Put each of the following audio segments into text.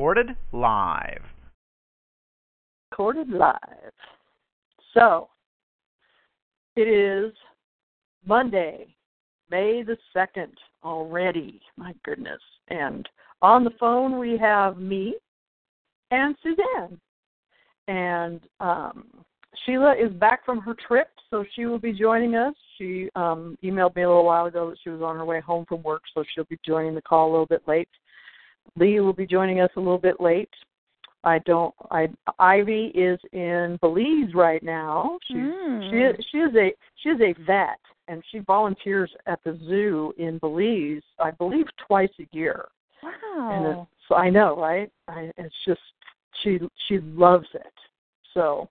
Recorded live. Recorded live. So, it is Monday, May the 2nd already. My goodness. And on the phone we have me and Suzanne. And um, Sheila is back from her trip, so she will be joining us. She um, emailed me a little while ago that she was on her way home from work, so she'll be joining the call a little bit late. Lee will be joining us a little bit late. I don't. I Ivy is in Belize right now. She Mm. she is, she is a she is a vet and she volunteers at the zoo in Belize. I believe twice a year. And Wow. it's, so I know, right? I, it's just she she loves it. So,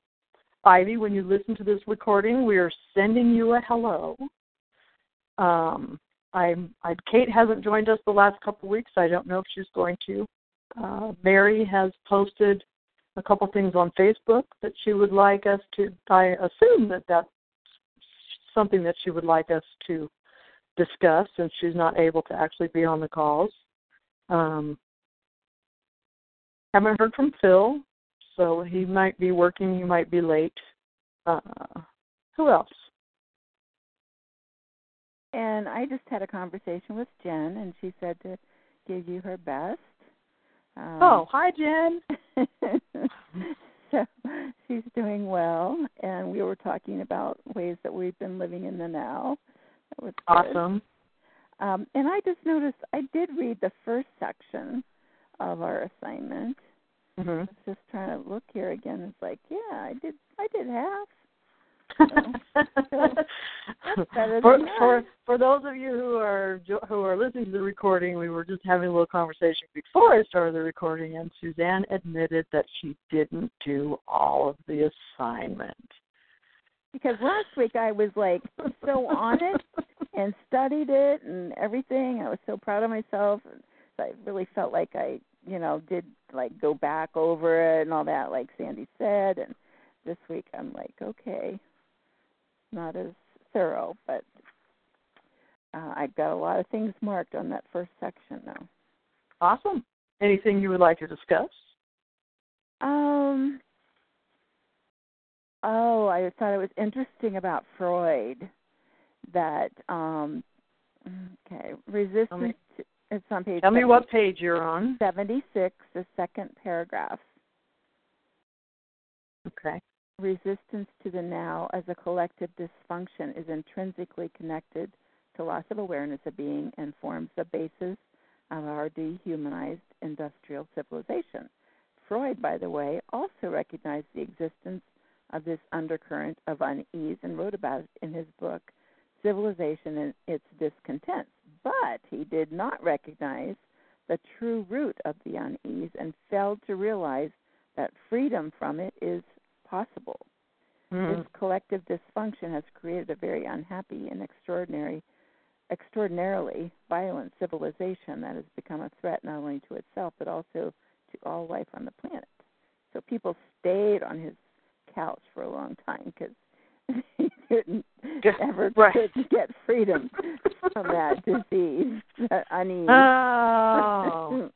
Ivy, when you listen to this recording, we are sending you a hello. Um, I'm I, Kate hasn't joined us the last couple weeks. I don't know if she's going to. Uh, Mary has posted a couple things on Facebook that she would like us to. I assume that that's something that she would like us to discuss, since she's not able to actually be on the calls. Um, haven't heard from Phil, so he might be working. He might be late. Uh, who else? And I just had a conversation with Jen, and she said to give you her best. Um, Oh, hi, Jen. so she's doing well, and we were talking about ways that we've been living in the now. That was good. Awesome. Um, and I just noticed I did read the first section of our assignment. hmm I was just trying to look here again. It's like, yeah, I did. I did half. for for for those of you who are who are listening to the recording, we were just having a little conversation before I started the recording, and Suzanne admitted that she didn't do all of the assignment. Because last week I was like so on it and studied it and everything. I was so proud of myself. I really felt like I, you know, did like go back over it and all that, like Sandy said. And this week I'm like, okay, not as thorough, but uh, I've got a lot of things marked on that first section now. Awesome. Anything you would like to discuss? Um. Oh, I thought it was interesting about Freud that um okay, resistance to, it's on page Tell me what page you're on. 76, the second paragraph. Okay. Resistance to the now as a collective dysfunction is intrinsically connected to loss of awareness of being and forms the basis of our dehumanized industrial civilization. Freud, by the way, also recognized the existence of this undercurrent of unease and wrote about it in his book, Civilization and Its Discontents. But he did not recognize the true root of the unease and failed to realize that freedom from it is possible. Hmm. This collective dysfunction has created a very unhappy and extraordinary, extraordinarily violent civilization that has become a threat not only to itself but also to all life on the planet. So people stayed on his couch for a long time because he didn't ever Right. could get freedom from that disease, that unease. Oh.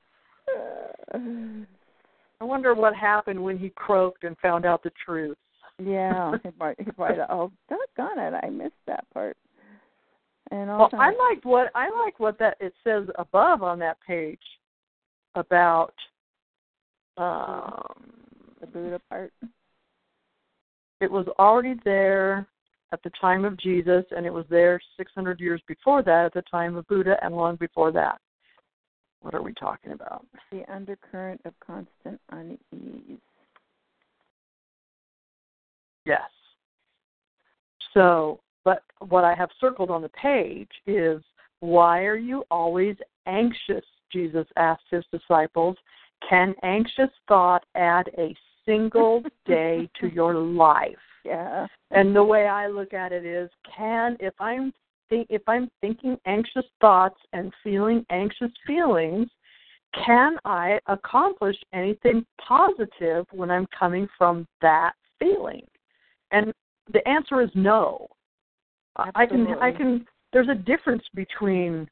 I wonder what happened when he croaked and found out the truth. yeah, he might, he might. Oh, doggone it! I missed that part. And Well, I like what I like what that it says above on that page about um the Buddha part. it was already there at the time of Jesus and it was there 600 years before that at the time of Buddha and long before that. What are we talking about? The undercurrent of constant unease. Yes. So, but what I have circled on the page is Why are you always anxious? Jesus asked his disciples. Can anxious thought add a single day to your life? Yeah. And the way I look at it is, can if I'm think if I'm thinking anxious thoughts and feeling anxious feelings, can I accomplish anything positive when I'm coming from that feeling? And the answer is no. I can I can there's a difference between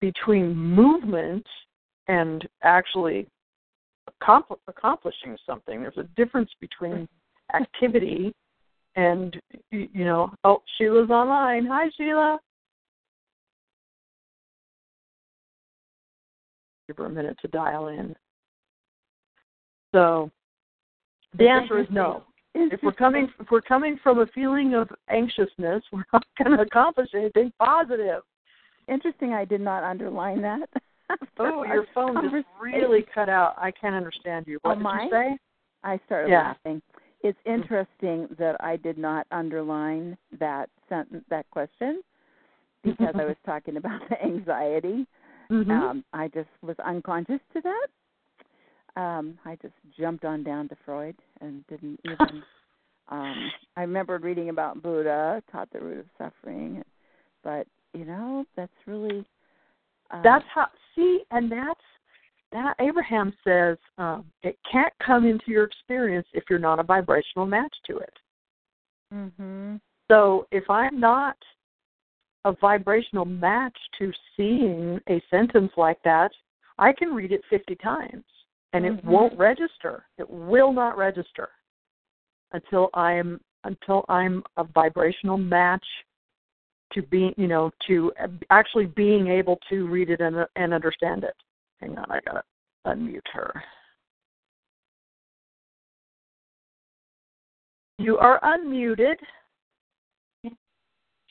between movement and actually accompli- accomplishing something. There's a difference between activity and you know. Oh, Sheila's online. Hi, Sheila. Give her a minute to dial in. So, the answer is no. If we're coming if we're coming from a feeling of anxiousness, we're not going to accomplish anything positive. Interesting. I did not underline that. oh, your phone just really cut out. I can't understand you. What oh, did mine? you say? I started Yeah. laughing. It's interesting that I did not underline that sentence, that question, because I was talking about the anxiety. Mhm. Um, I just was unconscious to that. Um, I just jumped on down to Freud and didn't even. um, I remembered reading about Buddha, taught the root of suffering, but you know that's really. Uh, that's how see, and that's that Abraham says um, it can't come into your experience if you're not a vibrational match to it. Mhm. So if I'm not a vibrational match to seeing a sentence like that, I can read it 50 times and it Mhm. won't register. It will not register until I'm until I'm a vibrational match to be, you know, to actually being able to read it and and understand it. Hang on, I got to unmute her. You are unmuted.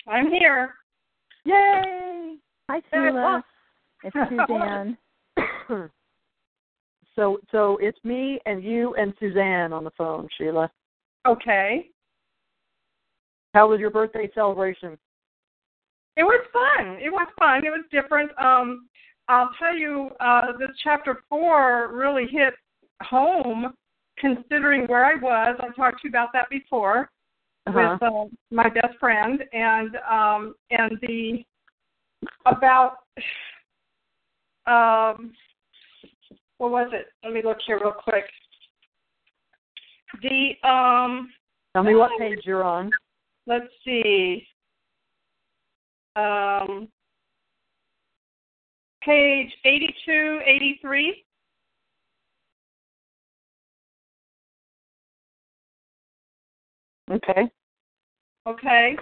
I'm here. Yay! Hi, Sheila. It's Suzanne. so so it's me and you and Suzanne on the phone, Sheila. Okay. How was your birthday celebration? It was fun. It was fun. It was different. Um, I'll tell you, uh, this chapter four really hit home, considering where I was. I talked to you about that before Uh-huh. with uh, my best friend, and um, and the about um, what was it? Let me look here real quick. The um, Tell me what page you're on. let's see. Um, page 82, 83. Okay. Okay.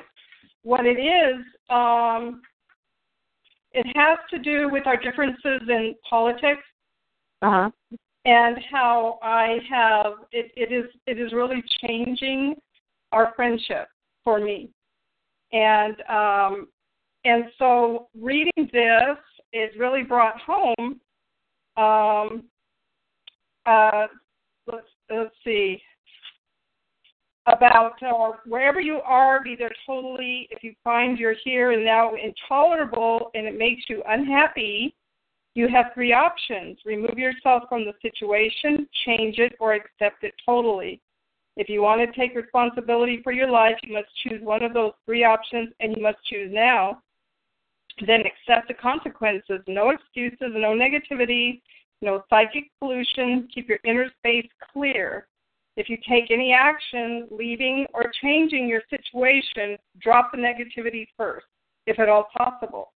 What it is, um, it has to do with our differences in politics Uh huh. and how I have it, it is it is really changing our friendship for me. And um and so reading this it really brought home um uh let's let's see about uh, wherever you are either totally if you find your here and now intolerable and it makes you unhappy you have three options remove yourself from the situation, change it, or accept it totally. If you want to take responsibility for your life, you must choose one of those three options, and you must choose now. Then accept the consequences. No excuses, no negativity, no psychic pollution. Keep your inner space clear. If you take any action, leaving or changing your situation, drop the negativity first, if at all possible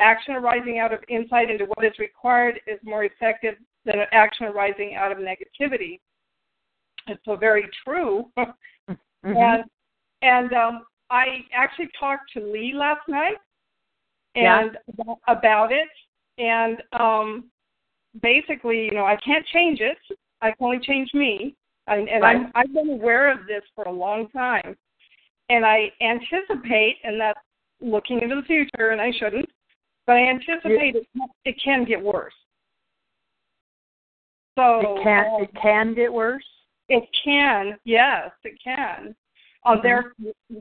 action arising out of insight into what is required is more effective than an action arising out of negativity. It's so very true. Mhm. And and um, I actually talked to Lee last night Yeah. and about it. And um, basically, you know, I can't change it. I can only change me. And, and Right. I'm, I've been aware of this for a long time. And I anticipate, and that's looking into the future, and I shouldn't, but I anticipate it, it can get worse. So It can um, it can get worse. it can, yes, it can. On Mhm. their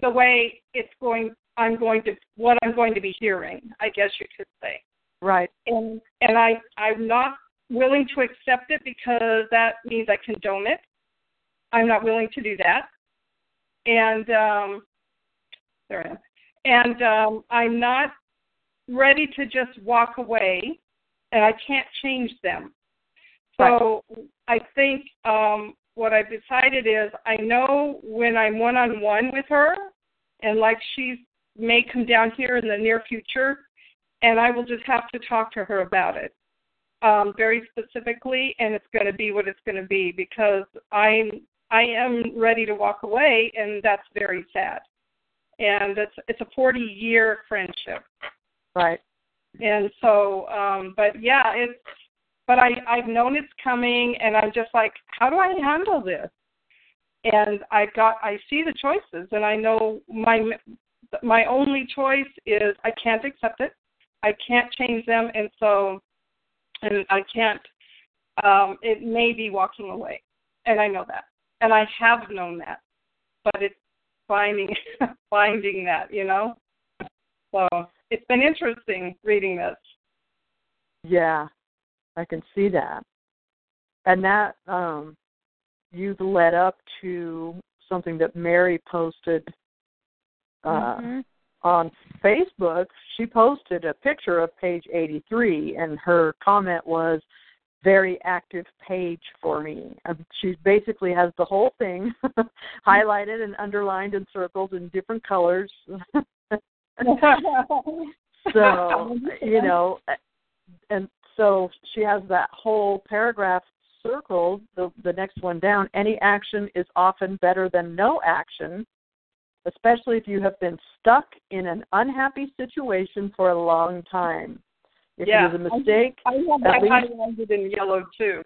the way it's going, I'm going to what I'm going to be hearing, I guess you could say. Right. And and I I'm not willing to accept it because that means I condone it. I'm not willing to do that. And um there I am. And um I'm not ready to just walk away and I can't change them. So right. I think um what I've decided is I know when I'm one on one with her and like she may come down here in the near future and I will just have to talk to her about it um, very specifically, and it's going to be what it's going to be because I'm I am ready to walk away, and that's very sad. And it's it's a 40 year friendship, right? And so, um, but yeah, it's but I I've known it's coming, and I'm just like, how do I handle this? And I got I see the choices, and I know my my only choice is I can't accept it. I can't change them, and so, and I can't. Um, it may be walking away, and I know that, and I have known that, but it's finding finding that, you know. So it's been interesting reading this. Yeah, I can see that, and that um, you've led up to something that Mary posted uh, mm-hmm on Facebook, she posted a picture of page 83, and her comment was, very active page for me. Um, she basically has the whole thing highlighted and underlined and circled in different colors. so, you know, and so she has that whole paragraph circled, the, the next one down. Any action is often better than no action especially if you have been stuck in an unhappy situation for a long time. If yeah. it is a mistake, I have that least, highlighted in yellow too.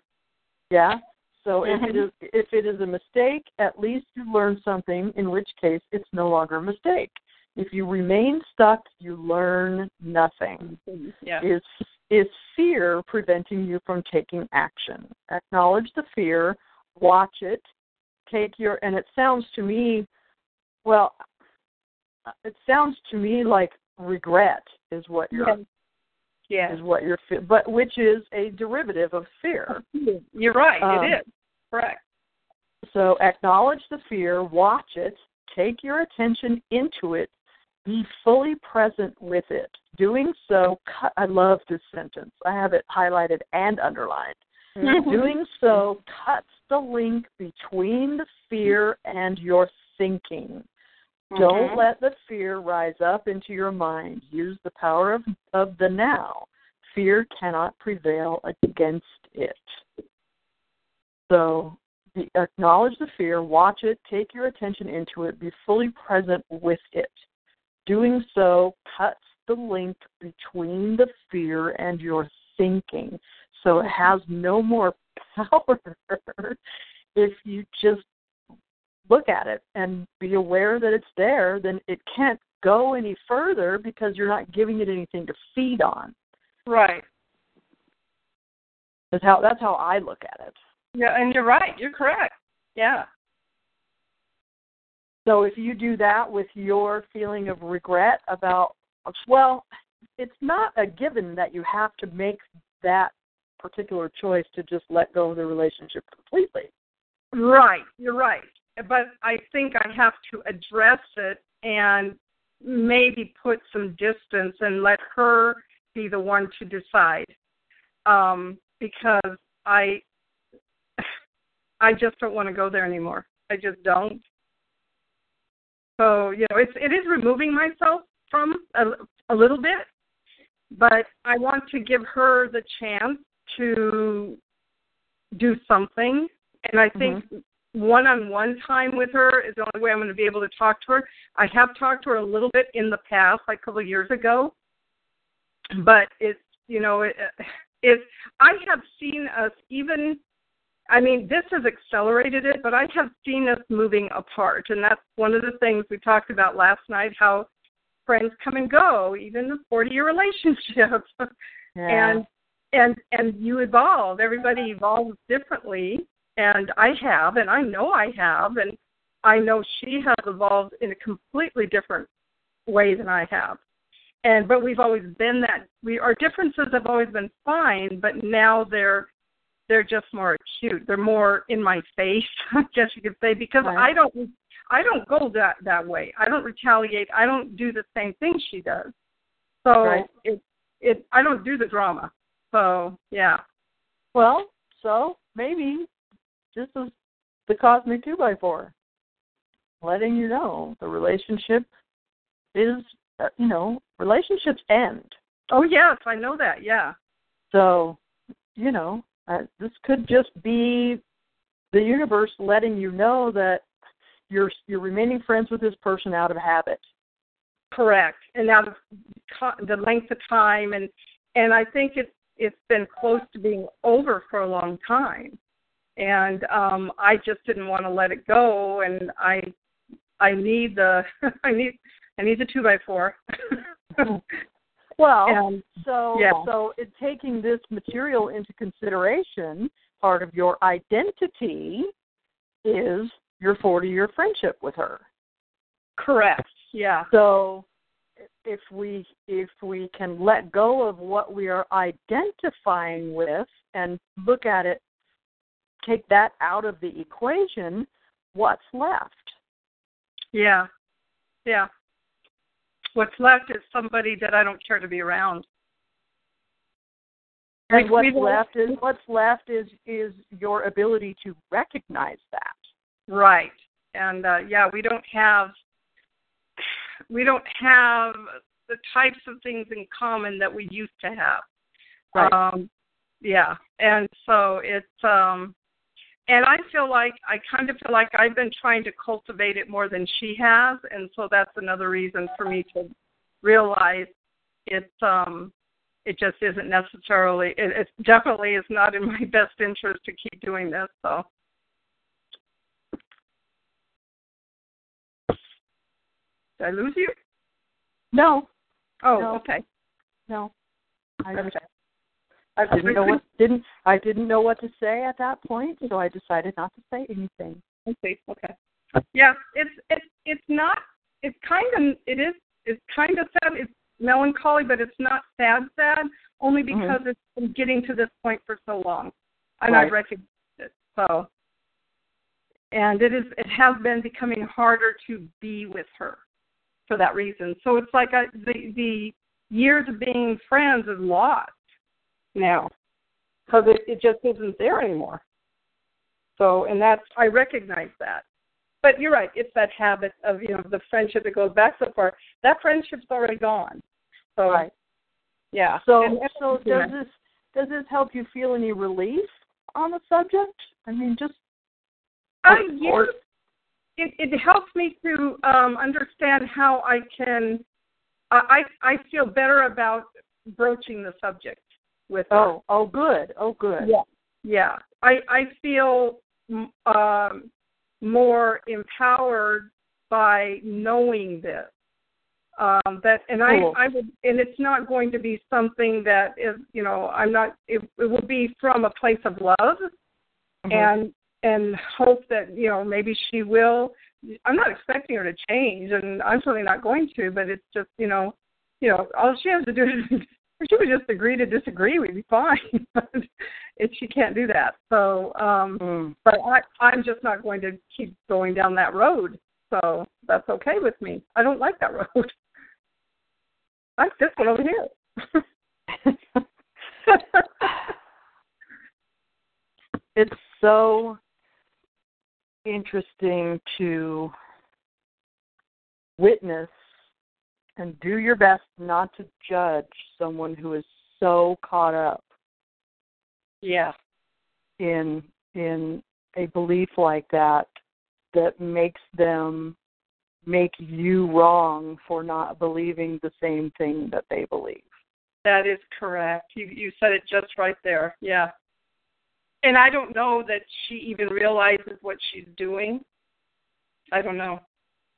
Yeah. So if it Mhm. is if it is a mistake, at least you learn something. In which case, it's no longer a mistake. If you remain stuck, you learn nothing. Yeah. Is is fear preventing you from taking action? Acknowledge the fear, watch it, take your and it sounds to me well, it sounds to me like regret is what you're yes. yes. is what you're but which is a derivative of fear. You're right. Um, it is correct. So acknowledge the fear, watch it, take your attention into it, be fully present with it. Doing so, cut, I love this sentence. I have it highlighted and underlined. Mm-hmm. Doing so cuts the link between the fear and your thinking. Don't Mhm. let the fear rise up into your mind. Use the power of, of the now. Fear cannot prevail against it. So the, acknowledge the fear, watch it, take your attention into it, be fully present with it. Doing so cuts the link between the fear and your thinking. So it has no more power if you just look at it and be aware that it's there, then it can't go any further because you're not giving it anything to feed on. Right. That's how that's how I look at it. Yeah, and you're right. You're correct. Yeah. So if you do that with your feeling of regret about well, it's not a given that you have to make that particular choice to just let go of the relationship completely. Right. You're right. But I think I have to address it and maybe put some distance and let her be the one to decide. Um, because I I just don't want to go there anymore. I just don't. So, you know, it's it is removing myself from a, a little bit, but I want to give her the chance to do something. And I think one on one time with her is the only way I'm going to be able to talk to her. I have talked to her a little bit in the past, like a couple of years ago, but it's, you know, it, it, I have seen us even I mean, this has accelerated it, but I have seen us moving apart. And that's one of the things we talked about last night how friends come and go, even the 40 year relationship. Yeah. And and and you evolve. Everybody evolves differently, and I have, and I know I have, and I know she has evolved in a completely different way than I have. And but we've always been that we our differences have always been fine, but now they're they're just more acute. They're more in my face, I guess you could say, because Right. I don't I don't go that that way. I don't retaliate. I don't do the same thing she does. So Right. it it I don't do the drama. So yeah. Well, so maybe this is the cosmic two by four, letting you know the relationship is, uh, you know, relationships end. Oh yes, I know that. Yeah. So, you know, uh, this could just be the universe letting you know that you're you're remaining friends with this person out of habit. Correct. And now the, co- the length of time and and I think it's it's been close to being over for a long time. And um I just didn't want to let it go and I I need the I need I need the two by four. Well, and so yeah. so in taking this material into consideration, part of your identity is your 40 year friendship with her. correct. Yeah. So if we if we can let go of what we are identifying with and look at it take that out of the equation, what's left? Yeah. Yeah. What's left is somebody that I don't care to be around. And what's left is what's left is is your ability to recognize that. Right. And uh yeah, we don't have we don't have the types of things in common that we used to have. Right. Um yeah. And so it's um and I feel like I kind of feel like I've been trying to cultivate it more than she has and so that's another reason for me to realize it's um it just isn't necessarily it, it definitely is not in my best interest to keep doing this so Did I lose you? No, Oh, No. okay. no. I Okay. I didn't know what didn't I didn't know what to say at that point, so I decided not to say anything. I see. Okay. Yeah, it's it's it's not. It's kind of it is it's kind of sad. It's melancholy, but it's not sad sad. Only Mm-hmm. because it's been getting to this point for so long, and Right. I recognize it. So, and it is it has been becoming harder to be with her for that reason. So it's like I, the the years of being friends is lost now because it, it just isn't there anymore. So, and that's I recognize that. But you're right. It's that habit of you know the friendship that goes back so far. That friendship's already gone. So, Right. yeah. So And- so yeah. does this does this help you feel any relief on the subject? I mean just Uh, yes, or- it, it helps me to um, understand how I can. I I feel better about broaching the subject with. Oh, oh good. Oh good. Yeah, yeah. I I feel mm, um, more empowered by knowing this. Um, that and Cool. I I would and it's not going to be something that is you know I'm not it it will be from a place of love Mhm. and and hope that you know maybe she will i'm not expecting her to change and i'm certainly not going to but it's just you know you know all she has to do is if she would just agree to disagree we'd be fine but if she can't do that. So um Mm. but i i'm just not going to keep going down that road. So that's okay with me. I don't like that road. I like this one over here. It's so interesting to witness and do your best not to judge someone who is so caught up yeah in in a belief like that that makes them make you wrong for not believing the same thing that they believe. That is correct. You you said it just right there. Yeah. And I don't know that she even realizes what she's doing. I don't know.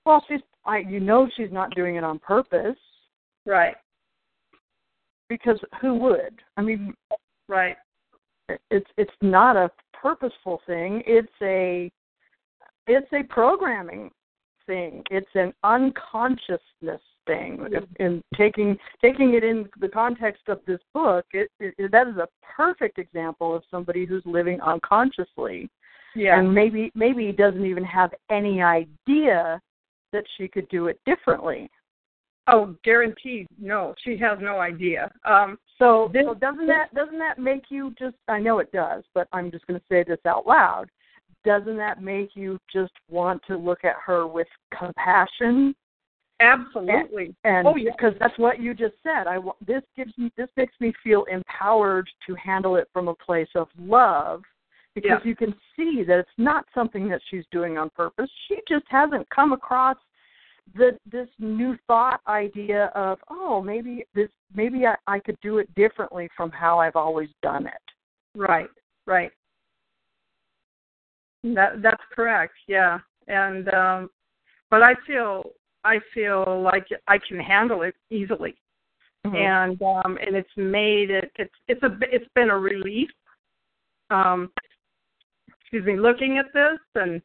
Well, she's I you know she's not doing it on purpose Right. because who would? I mean, Right. it's it's not a purposeful thing. It's a it's a programming thing. It's an unconsciousness thing. If, in taking taking it in the context of this book, it, it, that is a perfect example of somebody who's living unconsciously, Yeah. and maybe maybe he doesn't even have any idea that she could do it differently. oh, guaranteed. No, she has no idea. Um, So, This- so doesn't that doesn't that make you just? I know it does, but I'm just going to say this out loud. Doesn't that make you just want to look at her with compassion absolutely. and Oh, yeah. because that's what you just said i this gives me this makes me feel empowered to handle it from a place of love because Yeah. you can see that it's not something that she's doing on purpose she just hasn't come across the this new thought idea of oh maybe this maybe I, I could do it differently from how i've always done it Right, right. That that's correct. Yeah, and um, but I feel I feel like I can handle it easily, and um, and it's made it it's it's a it's been a relief. Um, excuse me, looking at this and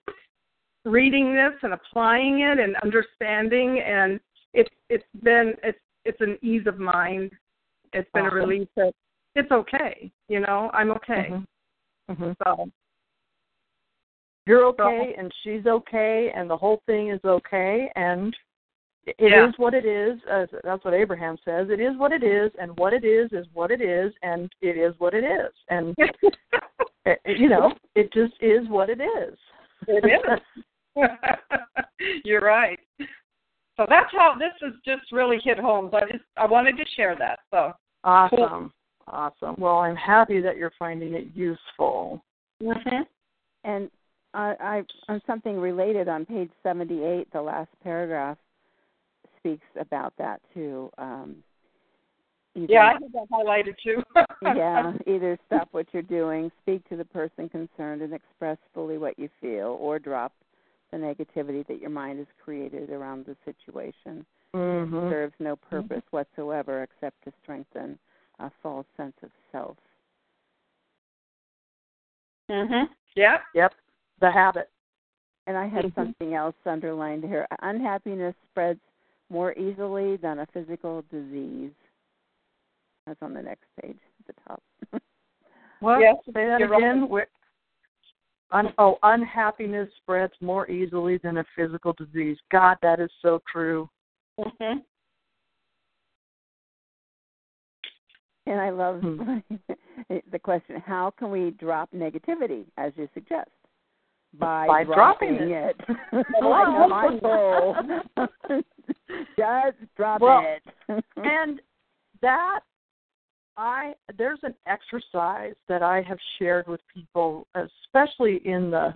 reading this and applying it and understanding and it's it's been it's it's an ease of mind. It's been Awesome. a relief that it's okay. You know, I'm okay. Mhm. Mhm. So you're okay and she's okay and the whole thing is okay and it is Yeah. what it is as that's what abraham says it is what it is and what it is is what it is and it is what it is and uh, you know it just is what it is it is. You're right. So that's how this has just really hit home. So I just I wanted to share that. So awesome awesome well i'm happy that you're finding it useful mm-hmm. And I, I on something related on page 78, the last paragraph speaks about that too. Um, either, Yeah, I have that highlighted too. yeah, either stop what you're doing, speak to the person concerned, and express fully what you feel, or drop the negativity that your mind has created around the situation. mhm Serves no purpose whatsoever except to strengthen a false sense of self. mhm. Yeah. yep the habit And I have Mhm. something else underlined here. Unhappiness spreads more easily than a physical disease. That's on the next page at the top. what Yes, say that again right. Where- Un- oh unhappiness spreads more easily than a physical disease god that is so true Mhm. and I love Hmm. the question how can we drop negativity, as you suggest? By, By dropping it. it. like a mindful. Just drop Well, it. and that I there's an exercise that I have shared with people, especially in the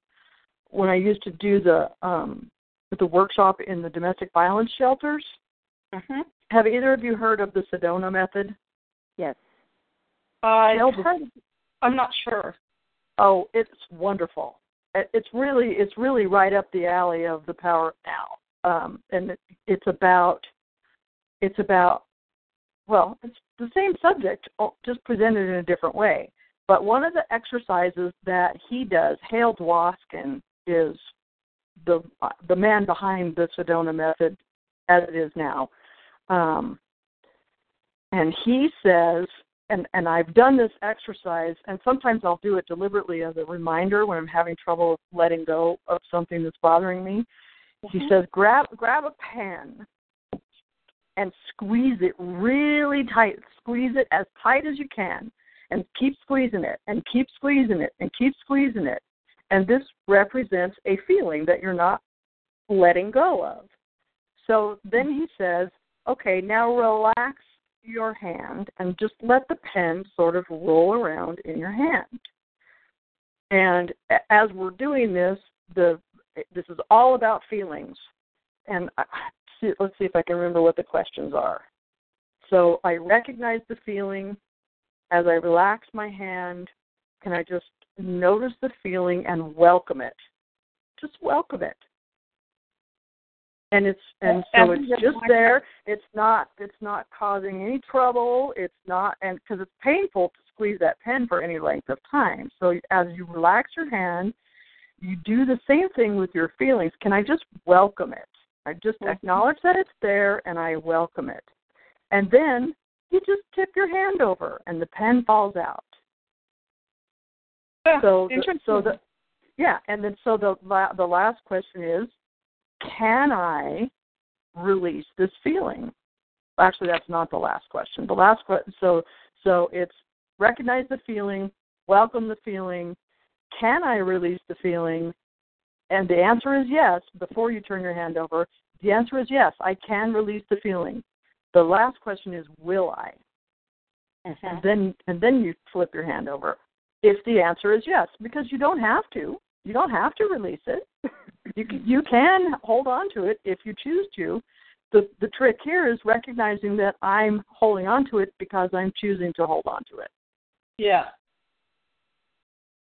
when I used to do the um the workshop in the domestic violence shelters. Mhm. Have either of you heard of the Sedona method? yes. I heard, I'm not sure. Oh, it's wonderful. It's really it's really right up the alley of the power now. Um, and it, it's about it's about well, it's the same subject, just presented in a different way. But one of the exercises that he does, Hale Dwoskin, is the the man behind the Sedona method as it is now. Um, and he says, and and I've done this exercise, and sometimes I'll do it deliberately as a reminder when I'm having trouble letting go of something that's bothering me. He says, grab grab a pen and squeeze it really tight. Squeeze it as tight as you can, and keep squeezing it, and keep squeezing it, and keep squeezing it. And this represents a feeling that you're not letting go of. So then he says, okay, now relax your hand and just let the pen sort of roll around in your hand. And as we're doing this, the this is all about feelings. And see, let's see if I can remember what the questions are. So I recognize the feeling. As I relax my hand, can I just notice the feeling and welcome it? Just welcome it. And it's and so it's just there. It's not it's not causing any trouble. It's not and because it's painful to squeeze that pen for any length of time. So as you relax your hand, you do the same thing with your feelings. Can I just welcome it? I just acknowledge that it's there and I welcome it. And then you just tip your hand over and the pen falls out. Ah, So the, so the yeah, and then so the la- the last question is, can I release this feeling? Actually, that's not the last question. The last question. So so it's recognize the feeling, welcome the feeling. Can I release the feeling? And the answer is yes. Before you turn your hand over, the answer is yes. I can release the feeling. The last question is, will I? Uh-huh. And then and then you flip your hand over. If the answer is yes, because you don't have to. You don't have to release it. You can, you can hold on to it if you choose to. The the trick here is recognizing that I'm holding on to it because I'm choosing to hold on to it. Yeah.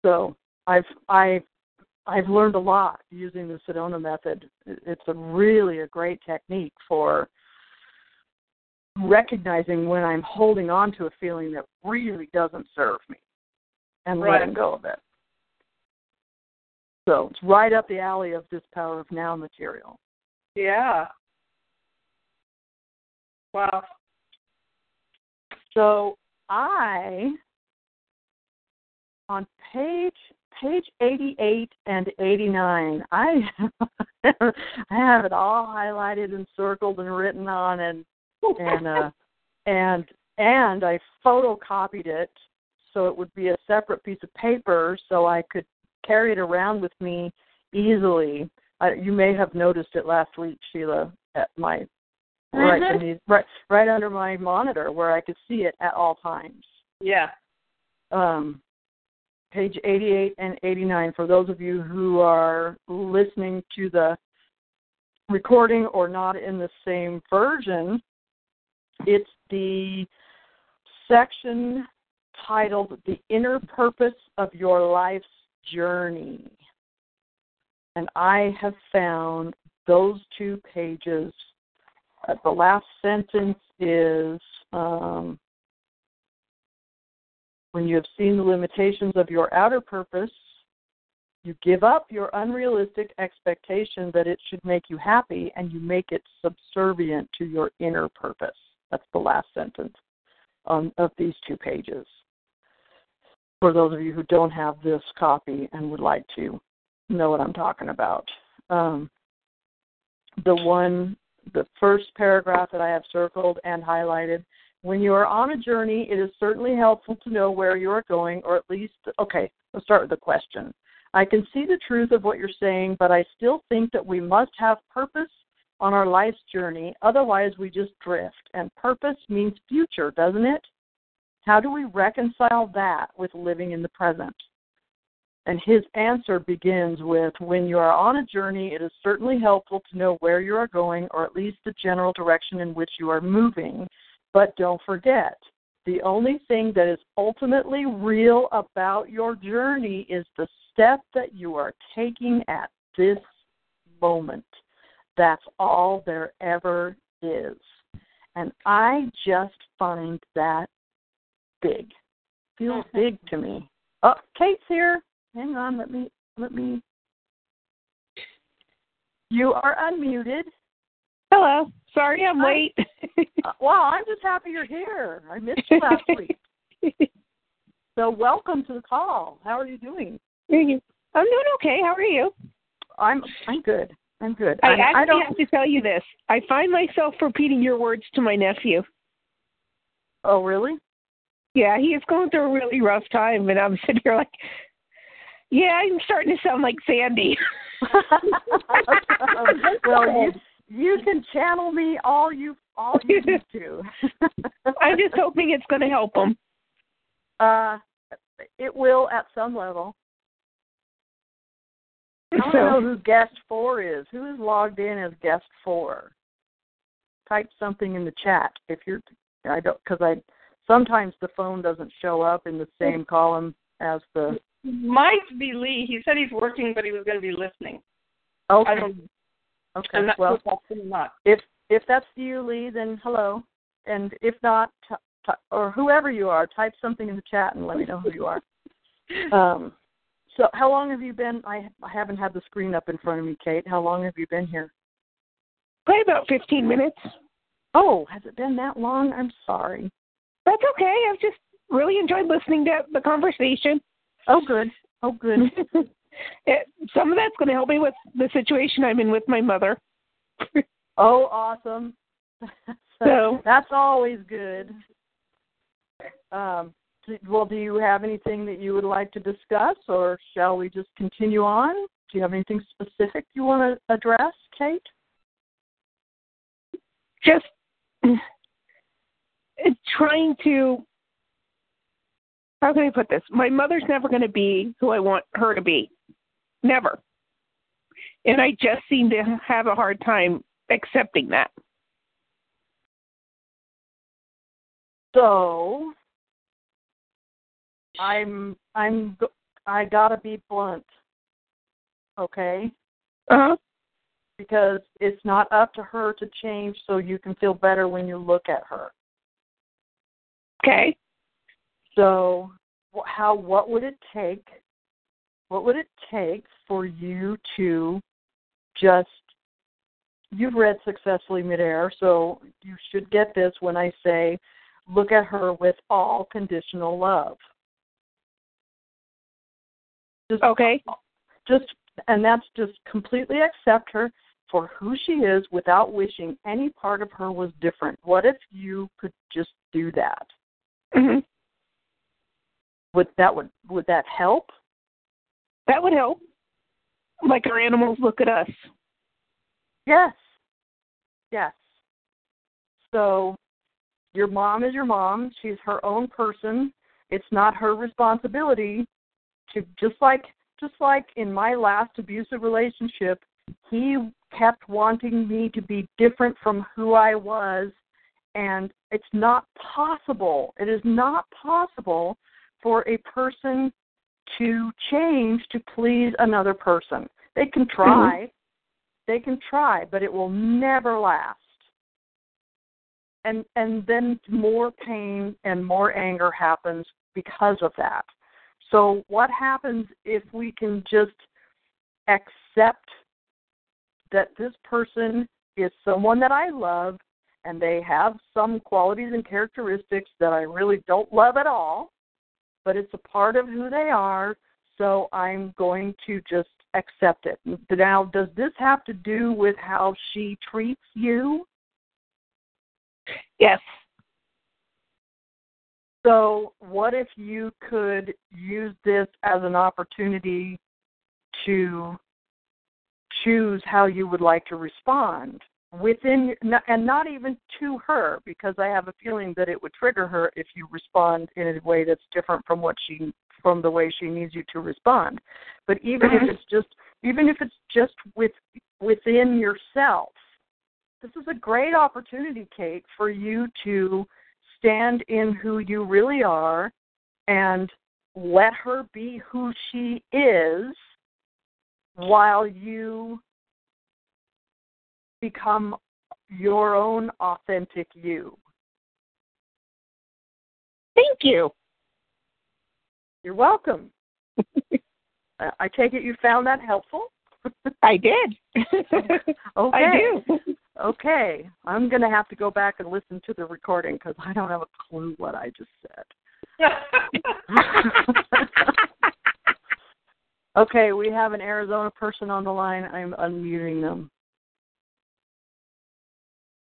So I've I've I've learned a lot using the Sedona method. It's a really a great technique for recognizing when I'm holding on to a feeling that really doesn't serve me and Right. letting go of it. So it's right up the alley of this power of now material. Yeah. Wow. So I on page page 88 and 89 I I have it all highlighted and circled and written on and and uh and and I photocopied it so it would be a separate piece of paper so I could carry it around with me easily. I, you may have noticed it last week, Sheila, at my right Mhm. beneath, right right under my monitor where I could see it at all times. Yeah. Um, page 88 and 89 for those of you who are listening to the recording or not in the same version. It's the section titled "The Inner Purpose of Your Life's Journey," and I have found those two pages uh, the last sentence is um, when you have seen the limitations of your outer purpose, you give up your unrealistic expectation that it should make you happy and you make it subservient to your inner purpose. That's the last sentence um, of these two pages. For those of you who don't have this copy and would like to know what I'm talking about. Um, the one the first paragraph that I have circled and highlighted. When you are on a journey, it is certainly helpful to know where you are going, or at least, okay, let's start with the question. I can see the truth of what you're saying, but I still think that we must have purpose on our life's journey. Otherwise, we just drift. And purpose means future, doesn't it? How do we reconcile that with living in the present? And his answer begins with When you are on a journey, it is certainly helpful to know where you are going, or at least the general direction in which you are moving. But don't forget, the only thing that is ultimately real about your journey is the step that you are taking at this moment. That's all there ever is. And I just find that big. Feels mm-hmm. big to me. Oh, Kate's here. Hang on, let me let me You are unmuted. Hello. Sorry I'm Hi. late. Uh, wow, I'm just happy you're here. I missed you last week. So welcome to the call. How are you doing? I'm doing okay. How are you? I'm I'm good. I'm good. I I'm- actually I don't have to tell you this. I find myself repeating your words to my nephew. Oh really? Yeah, he is going through a really rough time, and I'm sitting here like, yeah, I'm starting to sound like Sandy. well, you you can channel me all you all you need to. I'm just hoping it's going to help them. Uh, it will at some level. I don't So- know who guest four is. Who is logged in as guest four? Type something in the chat if you're. I don't because I sometimes the phone doesn't show up in the same column as the. Might be Lee. He said he's working, but he was going to be listening. Okay. I don't. Okay. I'm not well, sure if that's not. if if that's you, Lee, then hello. And if not, t- t- or whoever you are, type something in the chat and let me know who you are. Um, so, how long have you been? I I haven't had the screen up in front of me, Kate. How long have you been here? Probably about 15 minutes. Oh, has it been that long? I'm sorry. That's okay. I've just really enjoyed listening to the conversation. Oh, good. Oh, good. it, some of that's going to help me with the situation I'm in with my mother. oh, awesome. so that's always good. Um, well, do you have anything that you would like to discuss, or shall we just continue on? Do you have anything specific you want to address, Kate? Just trying to how can I put this? My mother's never going to be who I want her to be. Never. And I just seem to have a hard time accepting that. So I'm I'm I got to be blunt. Okay? Uh-huh. Because it's not up to her to change so you can feel better when you look at her. Okay. So, how what would it take? What would it take for you to just you've read successfully midair, so you should get this when I say look at her with all conditional love. Just, okay. Just and that's just completely accept her for who she is without wishing any part of her was different. What if you could just do that? Mm-hmm. Would that would would that help? That would help. Like our animals look at us. Yes. Yes. So your mom is your mom. She's her own person. It's not her responsibility to just like just like in my last abusive relationship, he kept wanting me to be different from who I was and it's not possible. It is not possible for a person to change to please another person. They can mm-hmm. try. Mm-hmm. They can try, but it will never last. And and then more pain and more anger happens because of that. So what happens if we can just accept that this person is someone that I love and they have some qualities and characteristics that I really don't love at all, but it's a part of who they are, so I'm going to just accept it. Now, does this have to do with how she treats you? Yes. So, what if you could use this as an opportunity to choose how you would like to respond? Within and not even to her because i have a feeling that it would trigger her if you respond in a way that's different from what she from the way she needs you to respond but even if mm-hmm. it's just even if it's just with within yourself this is a great opportunity kate for you to stand in who you really are and let her be who she is while you become your own authentic you. Thank you. You're welcome. I take it you found that helpful? I did. okay. I do. Okay. I'm going to have to go back and listen to the recording because I don't have a clue what I just said. okay, we have an Arizona person on the line. I'm unmuting them.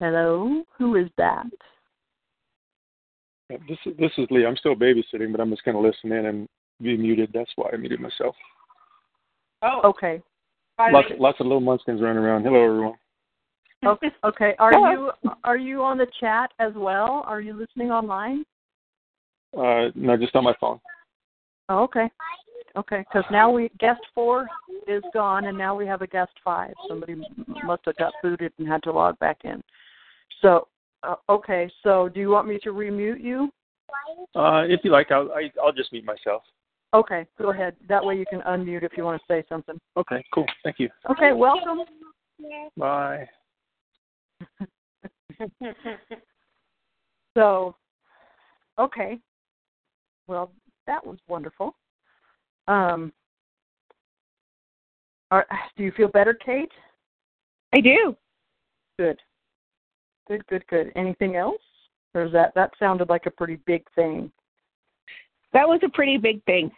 Hello, who is that? This is this is Lee. I'm still babysitting, but I'm just going to listen in and be muted. That's why I muted myself. Oh, okay. Lots, lots of little munchkins running around. Hello, everyone. Okay. okay. Are you are you on the chat as well? Are you listening online? Uh, no, just on my phone. Oh, okay. Okay, because now we guest four is gone, and now we have a guest five. Somebody must have got booted and had to log back in. So, uh, okay. So, do you want me to remute you? Uh, if you like, I'll I, will i will just mute myself. Okay, go ahead. That way you can unmute if you want to say something. Okay, cool. Thank you. Okay, welcome. Bye. so, okay. Well, that was wonderful. Um, are, do you feel better, Kate? I do. Good. Good, good, good. Anything else? Or is that that sounded like a pretty big thing? That was a pretty big thing.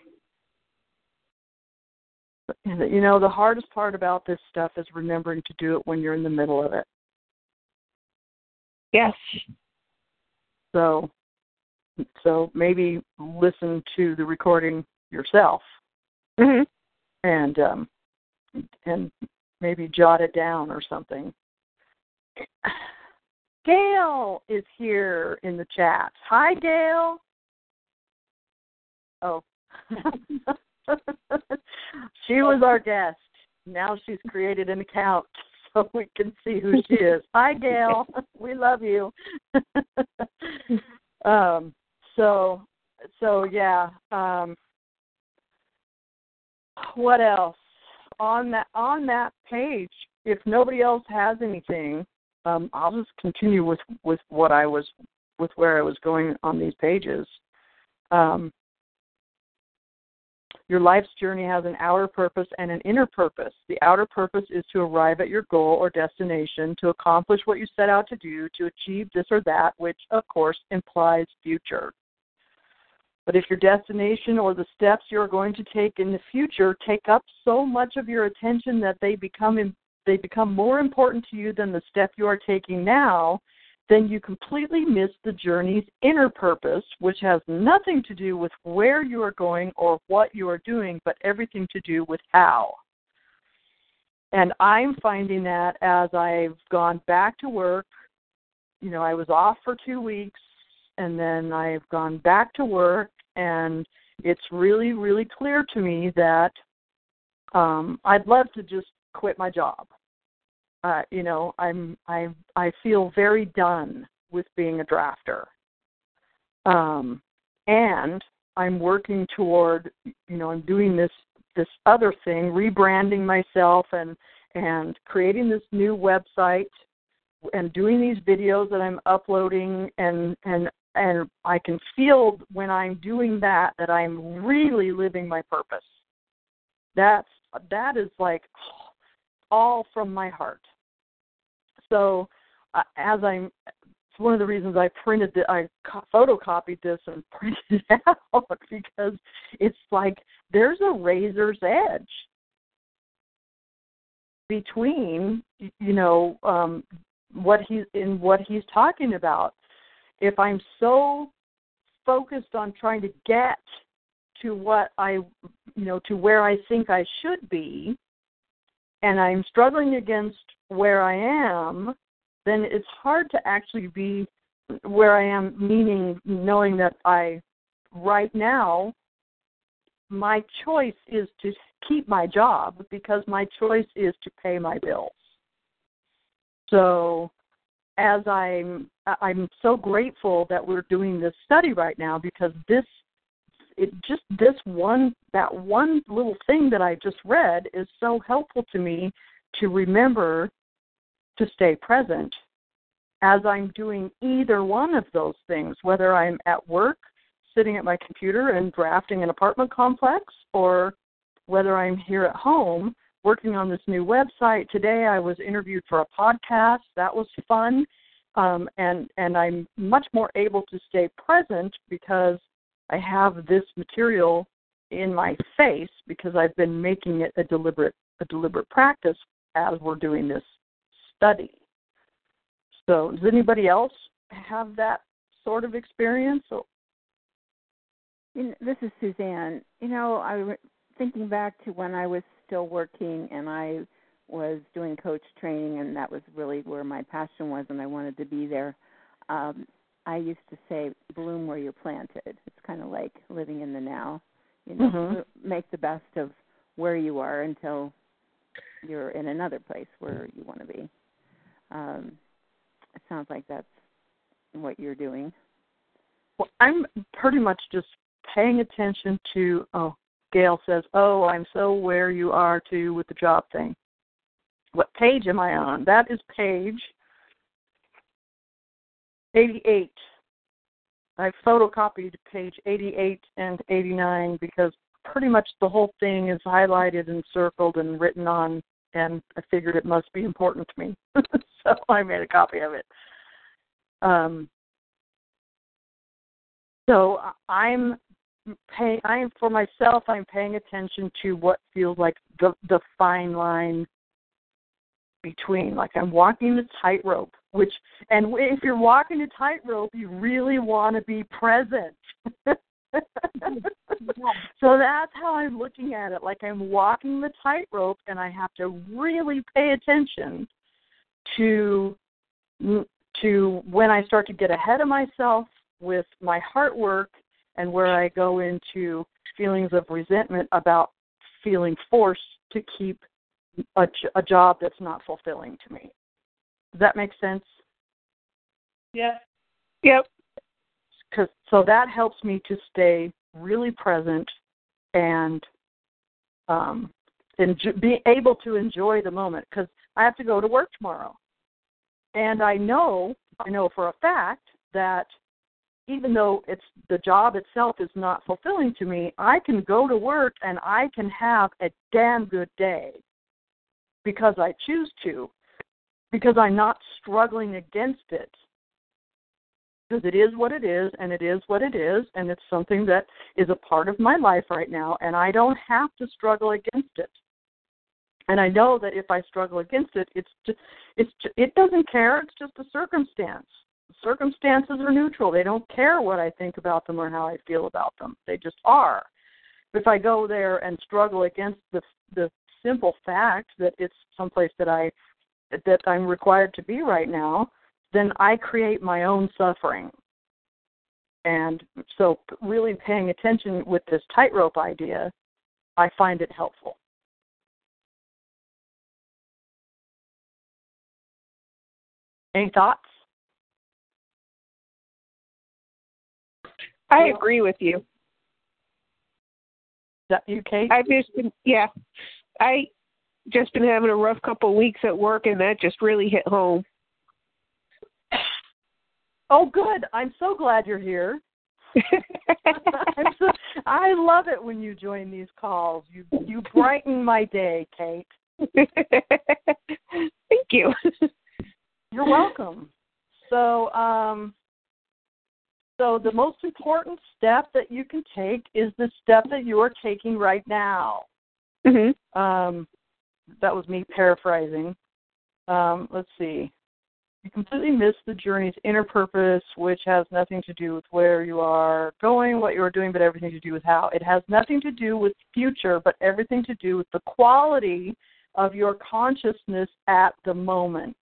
You know, the hardest part about this stuff is remembering to do it when you're in the middle of it. Yes. So so maybe listen to the recording yourself hmm and um and maybe jot it down or something. Gail is here in the chat. Hi Gail. Oh. she was our guest. Now she's created an account so we can see who she is. Hi Gail. We love you. um so so yeah, um what else? On that on that page, if nobody else has anything, um, I'll just continue with with what I was with where I was going on these pages. Um, your life's journey has an outer purpose and an inner purpose. The outer purpose is to arrive at your goal or destination, to accomplish what you set out to do, to achieve this or that, which of course implies future. But if your destination or the steps you're going to take in the future take up so much of your attention that they become they become more important to you than the step you are taking now, then you completely miss the journey's inner purpose, which has nothing to do with where you are going or what you are doing, but everything to do with how. And I'm finding that as I've gone back to work, you know, I was off for two weeks and then I've gone back to work and it's really, really clear to me that um I'd love to just quit my job. Uh, you know, I'm I I feel very done with being a drafter. Um and I'm working toward you know, I'm doing this this other thing, rebranding myself and and creating this new website and doing these videos that I'm uploading and and and I can feel when I'm doing that that I'm really living my purpose. That's that is like all from my heart. So uh, as I'm it's one of the reasons I printed the I co- photocopied this and printed it out because it's like there's a razor's edge between you know um what he's in what he's talking about. If i'm so focused on trying to get to what i you know to where i think i should be and i'm struggling against where i am then it's hard to actually be where i am meaning knowing that i right now my choice is to keep my job because my choice is to pay my bills. So as I'm I'm so grateful that we're doing this study right now because this it just this one that one little thing that I just read is so helpful to me to remember to stay present as I'm doing either one of those things, whether I'm at work sitting at my computer and drafting an apartment complex or whether I'm here at home working on this new website. Today I was interviewed for a podcast. That was fun. Um, and and I'm much more able to stay present because I have this material in my face because I've been making it a deliberate a deliberate practice as we're doing this study. So does anybody else have that sort of experience? Know, this is Suzanne. You know, I re- thinking back to when I was still working and I was doing coach training, and that was really where my passion was, and I wanted to be there. Um, I used to say, "Bloom where you're planted." It's kind of like living in the now. You know, Mhm. make the best of where you are until you're in another place where you want to be. Um, it sounds like that's what you're doing. Well, I'm pretty much just paying attention to oh Gail says, Oh, I'm so where you are too with the job thing. What page am I on? That is page eighty eight. I photocopied page eighty eight and eighty nine because pretty much the whole thing is highlighted and circled and written on and I figured it must be important to me, so I made a copy of it. Um, so I'm paying. I am for myself. I'm paying attention to what feels like the the fine line between. Like I'm walking the tightrope. Which, and if you're walking a tightrope, you really want to be present. so that's how I'm looking at it. Like I'm walking the tightrope, and I have to really pay attention to mm, to when I start to get ahead of myself with my heart work and where I go into feelings of resentment about feeling forced to keep a, a job that's not fulfilling to me. Does that make sense? Yeah. Yep. So that helps me to stay really present and um, and be able to enjoy the moment because I have to go to work tomorrow, and I know I know for a fact that even though it's the job itself is not fulfilling to me, I can go to work and I can have a damn good day because I choose to, because I'm not struggling against it. Because it is what it is, and it is what it is, and it's something that is a part of my life right now, and I don't have to struggle against it. And I know that if I struggle against it, it's just, it's just, it doesn't care. It's just a circumstance circumstances are neutral. They don't care what I think about them or how I feel about them. They just are. If I go there and struggle against the the simple fact that it's someplace that I that I'm required to be right now, then I create my own suffering. And so, really paying attention with this tightrope idea, I find it helpful. Any thoughts? I agree with you. Is that you, Kate? I've just been, yeah, I just been having a rough couple of weeks at work, and that just really hit home. Oh, good. I'm so glad you're here. So, I love it when you join these calls. You you brighten my day, Kate. Thank you. You're welcome. So, um, so the most important step that you can take is the step that you are taking right now. Mm-hmm. Um, that was me paraphrasing. Um, let's see. You completely miss the journey's inner purpose, which has nothing to do with where you are going, what you are doing, but everything to do with how. It has nothing to do with future, but everything to do with the quality of your consciousness at the moment.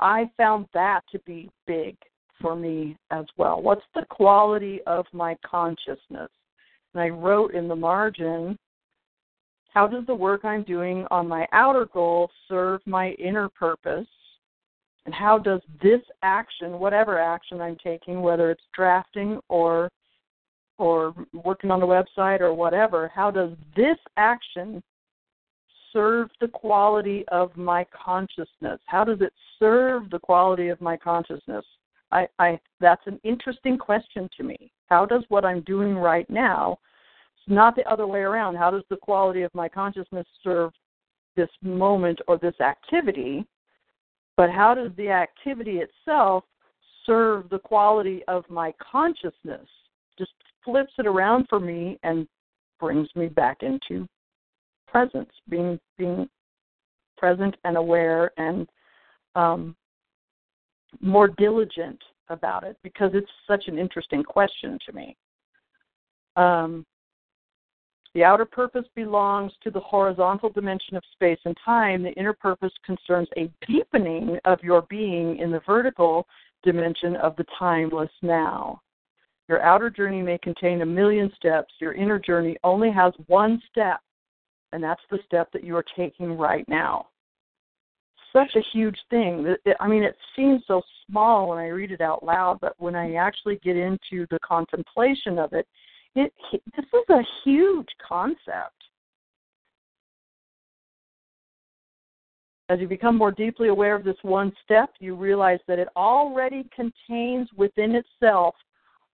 I found that to be big for me as well. What's the quality of my consciousness? And I wrote in the margin, how does the work I'm doing on my outer goal serve my inner purpose? And how does this action, whatever action I'm taking, whether it's drafting or or working on the website or whatever, how does this action serve the quality of my consciousness? How does it serve the quality of my consciousness? I, I that's an interesting question to me. How does what I'm doing right now, it's not the other way around, how does the quality of my consciousness serve this moment or this activity? But how does the activity itself serve the quality of my consciousness? Just flips it around for me and brings me back into presence, being being present and aware and um, more diligent about it because it's such an interesting question to me. Um, the outer purpose belongs to the horizontal dimension of space and time. The inner purpose concerns a deepening of your being in the vertical dimension of the timeless now. Your outer journey may contain a million steps. Your inner journey only has one step, and that's the step that you are taking right now such a huge thing. I mean, it seems so small when I read it out loud, but when I actually get into the contemplation of it, it this is a huge concept. As you become more deeply aware of this one step, you realize that it already contains within itself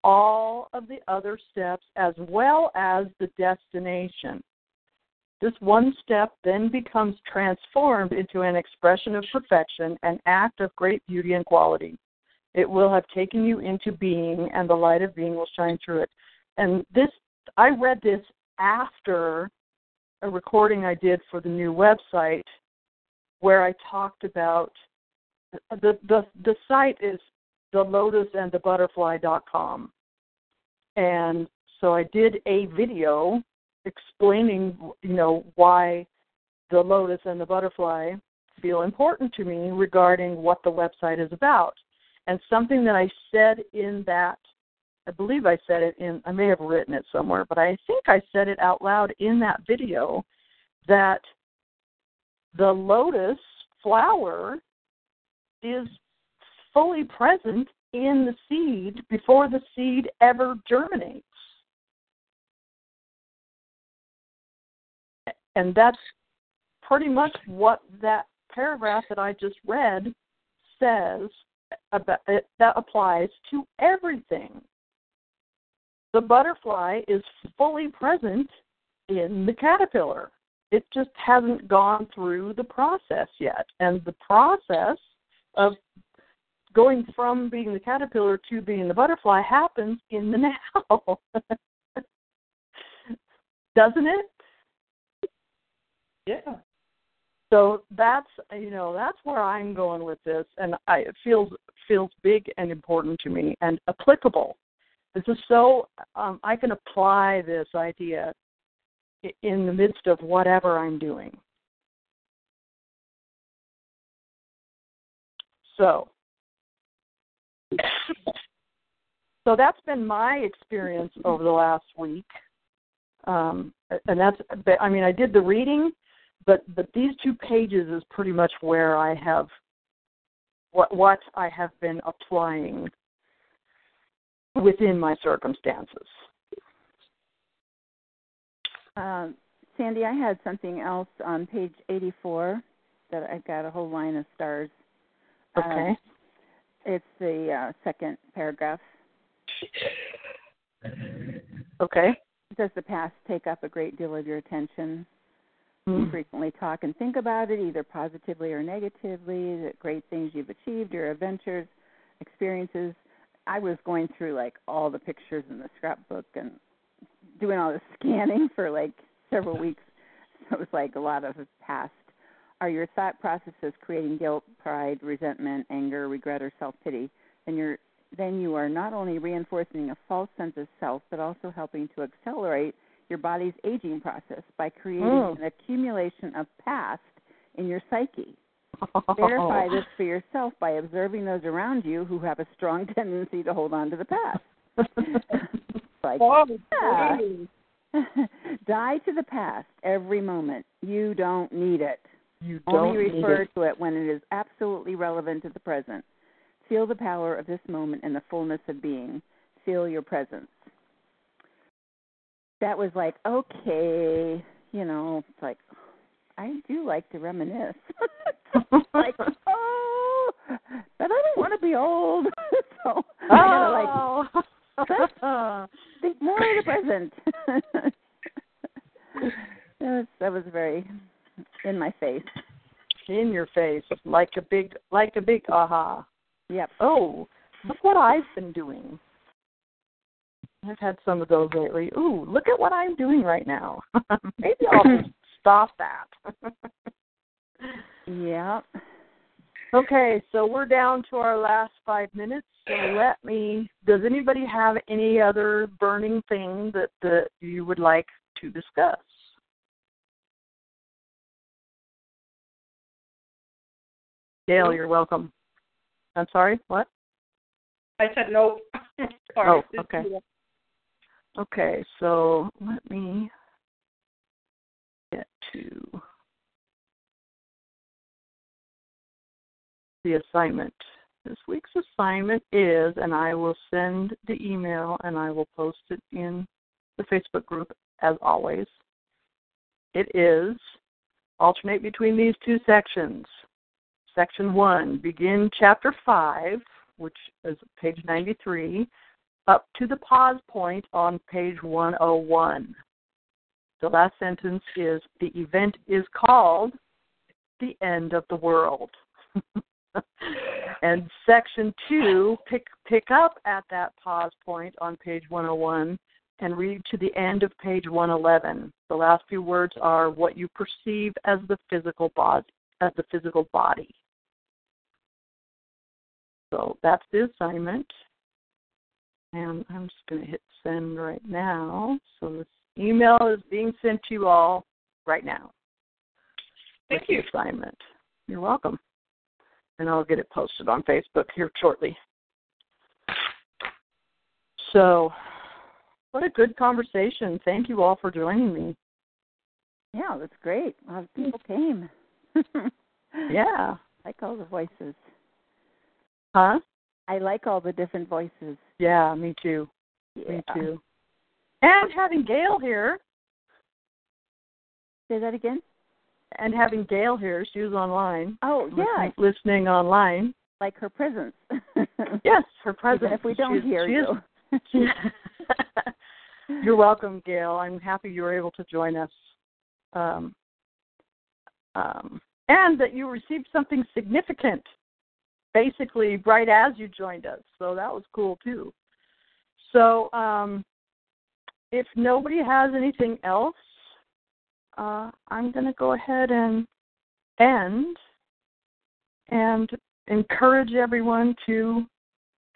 all of the other steps as well as the destination. This one step then becomes transformed into an expression of perfection, an act of great beauty and quality. It will have taken you into being, and the light of being will shine through it. And this, I read this after a recording I did for the new website, where I talked about the the the site is the lotus and the butterfly.com. And so I did a video explaining, you know, why the lotus and the butterfly feel important to me regarding what the website is about. And something that I said in that, I believe I said it in, I may have written it somewhere, but I think I said it out loud in that video that the lotus flower is fully present in the seed before the seed ever germinates. And that's pretty much what that paragraph that I just read says about that applies to everything. The butterfly is fully present in the caterpillar. It just hasn't gone through the process yet. And the process of going from being the caterpillar to being the butterfly happens in the now. Doesn't it? Yeah. So that's you know that's where I'm going with this, and I, it feels feels big and important to me and applicable. This is so um, I can apply this idea in the midst of whatever I'm doing. So, so that's been my experience over the last week, um, and that's I mean I did the reading, but but these two pages is pretty much where I have what what I have been applying within my circumstances. Um, Sandy, I had something else on page 84 that I've got a whole line of stars. Okay. Uh, it's the uh, second paragraph. Okay. Does the past take up a great deal of your attention? You hmm. frequently talk and think about it, either positively or negatively, the great things you've achieved, your adventures, experiences. I was going through like all the pictures in the scrapbook and doing all the scanning for like several weeks. So it was like a lot of past. Are your thought processes creating guilt, pride, resentment, anger, regret, or self pity? Then you're then you are not only reinforcing a false sense of self, but also helping to accelerate your body's aging process by creating mm. an accumulation of past in your psyche. Verify this for yourself by observing those around you who have a strong tendency to hold on to the past. like, oh, yeah. die to the past every moment. You don't need it. You Only refer to it when it is absolutely relevant to the present. Feel the power of this moment and the fullness of being. Feel your presence. That was like, okay, you know, it's like, I do like to reminisce. like, oh, but I don't want to be old. so oh. I gotta like oh. think more of the present. that was that was very in my face. In your face, like a big like a big aha. Yep. Oh, look what I've been doing. I've had some of those lately. Ooh, look at what I'm doing right now. Maybe I'll stop that. yeah. Okay, so we're down to our last five minutes. So let me. Does anybody have any other burning thing that that you would like to discuss? Gail, you're welcome. I'm sorry. What? I said no. oh, okay. Okay, so let me get to the assignment. This week's assignment is, and I will send the email and I will post it in the Facebook group as always. It is alternate between these two sections. Section 1, begin chapter 5, which is page 93, up to the pause point on page 101. The last sentence is the event is called the end of the world. and section two, pick pick up at that pause point on page 101 and read to the end of page 111. The last few words are what you perceive as the physical body, as the physical body. So that's the assignment. And I'm just going to hit send right now. So this email is being sent to you all right now. Thank you. Assignment. You're welcome. And I'll get it posted on Facebook here shortly. So, what a good conversation. Thank you all for joining me. Yeah, that's great. A lot of people came. yeah. I like all the voices. Huh? I like all the different voices. Yeah, me too. Yeah. Me too. And having Gail here. Say that again? And having Gail here, she was online. Oh, yeah. Listening, listening online. Like her presence. yes, her presence. Even if we don't She's- hear you. You're welcome, Gail. I'm happy you were able to join us. Um, um, and that you received something significant basically right as you joined us. So that was cool too. So um, if nobody has anything else, uh, I'm going to go ahead and end and encourage everyone to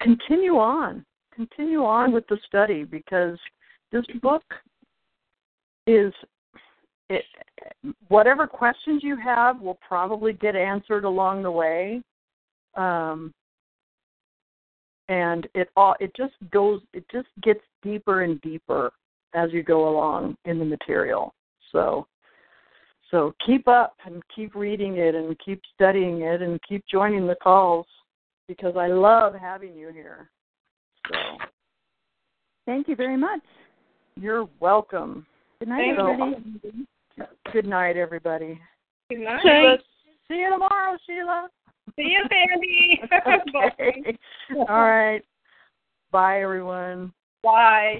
continue on, continue on with the study because this book is it whatever questions you have will probably get answered along the way. Um, and it all it just goes it just gets deeper and deeper as you go along in the material so so keep up and keep reading it and keep studying it and keep joining the calls because I love having you here. So Thank you very much. you're welcome. Good night, Thank you. everybody. Good night, everybody. Good night. Sheila, see you tomorrow, Sheila. See you, Sandy. okay. All right. Bye, everyone. Bye.